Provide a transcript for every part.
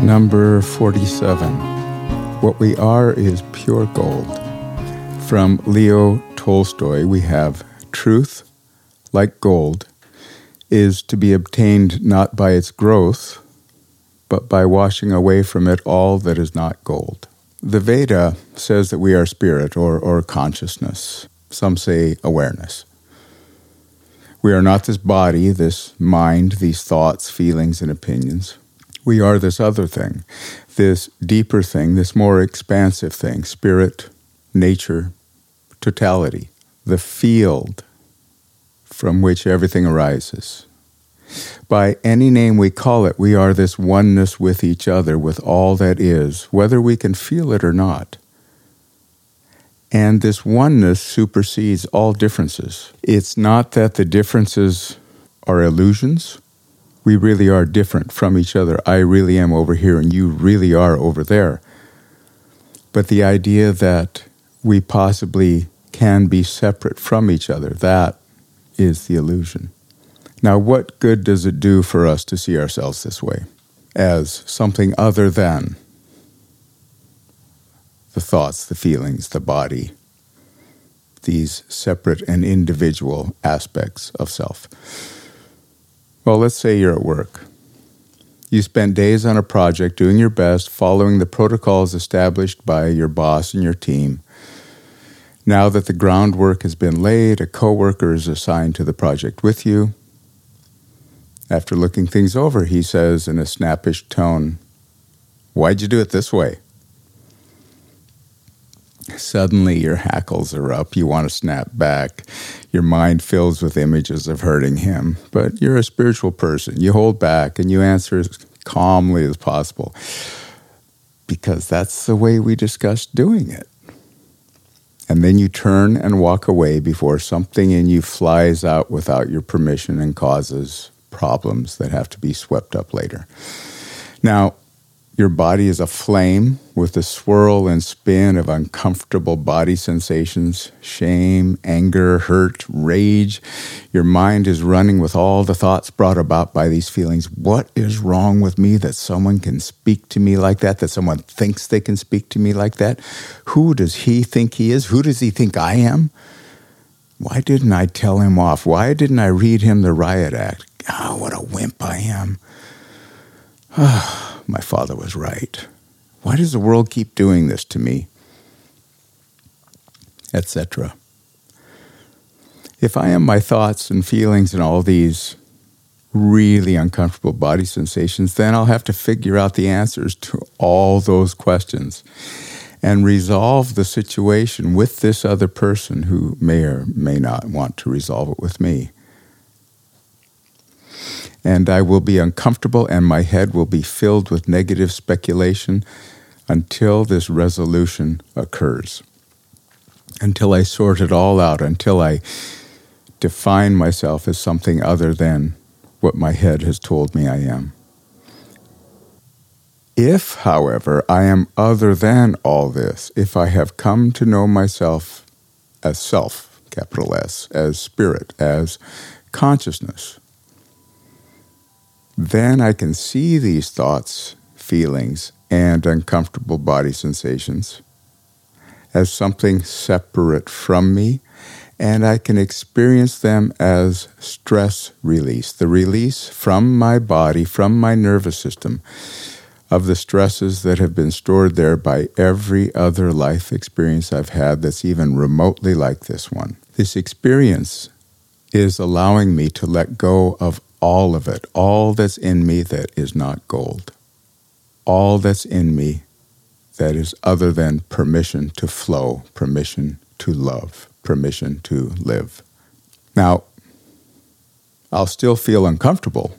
Number 47. What we are is pure gold. From Leo Tolstoy, we have truth, like gold, is to be obtained not by its growth, but by washing away from it all that is not gold. The Veda says that we are spirit or, or consciousness. Some say awareness. We are not this body, this mind, these thoughts, feelings, and opinions. We are this other thing, this deeper thing, this more expansive thing spirit, nature, totality, the field from which everything arises. By any name we call it, we are this oneness with each other, with all that is, whether we can feel it or not. And this oneness supersedes all differences. It's not that the differences are illusions. We really are different from each other. I really am over here, and you really are over there. But the idea that we possibly can be separate from each other, that is the illusion. Now, what good does it do for us to see ourselves this way, as something other than the thoughts, the feelings, the body, these separate and individual aspects of self? Well, let's say you're at work. You spent days on a project doing your best, following the protocols established by your boss and your team. Now that the groundwork has been laid, a coworker is assigned to the project with you. After looking things over, he says in a snappish tone, Why'd you do it this way? Suddenly, your hackles are up. You want to snap back. Your mind fills with images of hurting him. But you're a spiritual person. You hold back and you answer as calmly as possible because that's the way we discussed doing it. And then you turn and walk away before something in you flies out without your permission and causes problems that have to be swept up later. Now, your body is aflame with the swirl and spin of uncomfortable body sensations, shame, anger, hurt, rage. Your mind is running with all the thoughts brought about by these feelings. What is wrong with me that someone can speak to me like that, that someone thinks they can speak to me like that? Who does he think he is? Who does he think I am? Why didn't I tell him off? Why didn't I read him the riot act? Oh, what a wimp I am. Ah. My father was right. Why does the world keep doing this to me? Etc. If I am my thoughts and feelings and all these really uncomfortable body sensations, then I'll have to figure out the answers to all those questions and resolve the situation with this other person who may or may not want to resolve it with me and I will be uncomfortable, and my head will be filled with negative speculation until this resolution occurs. Until I sort it all out, until I define myself as something other than what my head has told me I am. If, however, I am other than all this, if I have come to know myself as self, capital S, as spirit, as consciousness, then I can see these thoughts, feelings, and uncomfortable body sensations as something separate from me, and I can experience them as stress release, the release from my body, from my nervous system, of the stresses that have been stored there by every other life experience I've had that's even remotely like this one. This experience is allowing me to let go of all of it, all that's in me that is not gold, all that's in me that is other than permission to flow, permission to love, permission to live. Now, I'll still feel uncomfortable,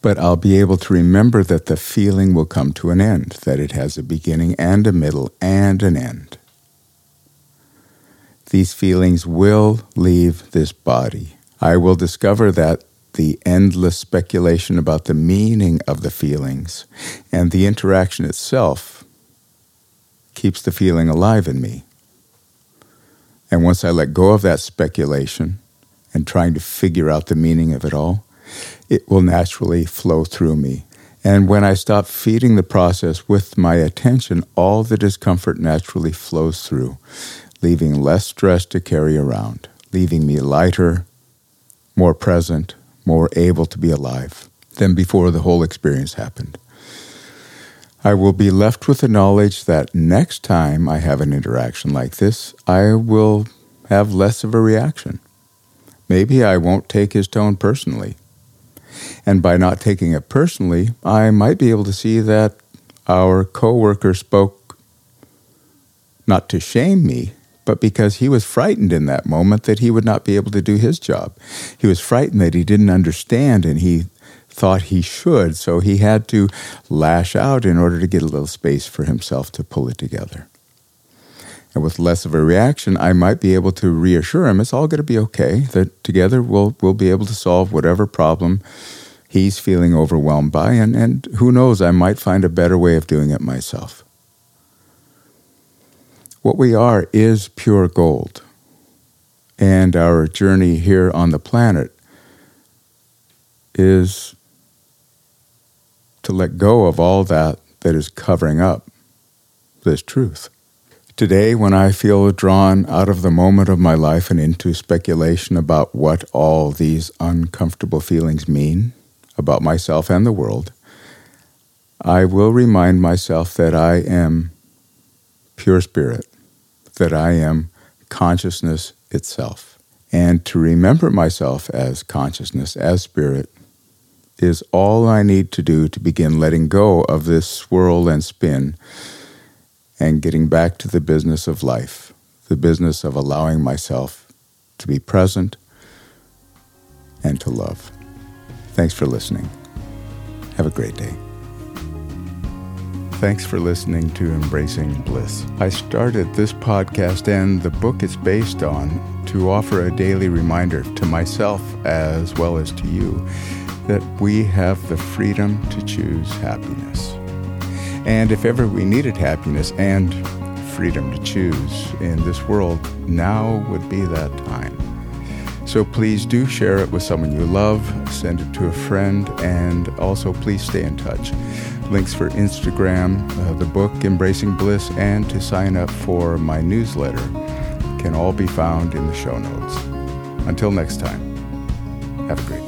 but I'll be able to remember that the feeling will come to an end, that it has a beginning and a middle and an end. These feelings will leave this body. I will discover that the endless speculation about the meaning of the feelings and the interaction itself keeps the feeling alive in me. And once I let go of that speculation and trying to figure out the meaning of it all, it will naturally flow through me And when I stop feeding the process with my attention, all the discomfort naturally flows through, leaving less stress to carry around, leaving me lighter, more present, more able to be alive than before the whole experience happened. I will be left with the knowledge that next time I have an interaction like this, I will have less of a reaction. Maybe I won't take his tone personally. And by not taking it personally, I might be able to see that our coworker spoke not to shame me, but because he was frightened in that moment that he would not be able to do his job. He was frightened that he didn't understand and he thought he should, so he had to lash out in order to get a little space for himself to pull it together. And with less of a reaction, I might be able to reassure him it's all going to be okay, that together we'll, we'll be able to solve whatever problem he's feeling overwhelmed by, and, and who knows, I might find a better way of doing it myself. What we are is pure gold. And our journey here on the planet is to let go of all that that is covering up this truth. Today, when I feel drawn out of the moment of my life and into speculation about what all these uncomfortable feelings mean about myself and the world, I will remind myself that I am pure spirit, that I am consciousness itself. And to remember myself as consciousness, as spirit, is all I need to do to begin letting go of this swirl and spin and getting back to the business of life, the business of allowing myself to be present and to love. Thanks for listening. Have a great day. Thanks for listening to Embracing Bliss. I started this podcast and the book it's based on to offer a daily reminder to myself as well as to you that we have the freedom to choose happiness. And if ever we needed happiness and freedom to choose in this world, now would be that time. So please do share it with someone you love, send it to a friend, and also please stay in touch. Links for Instagram, uh, the book Embracing Bliss, and to sign up for my newsletter can all be found in the show notes. Until next time, have a great day.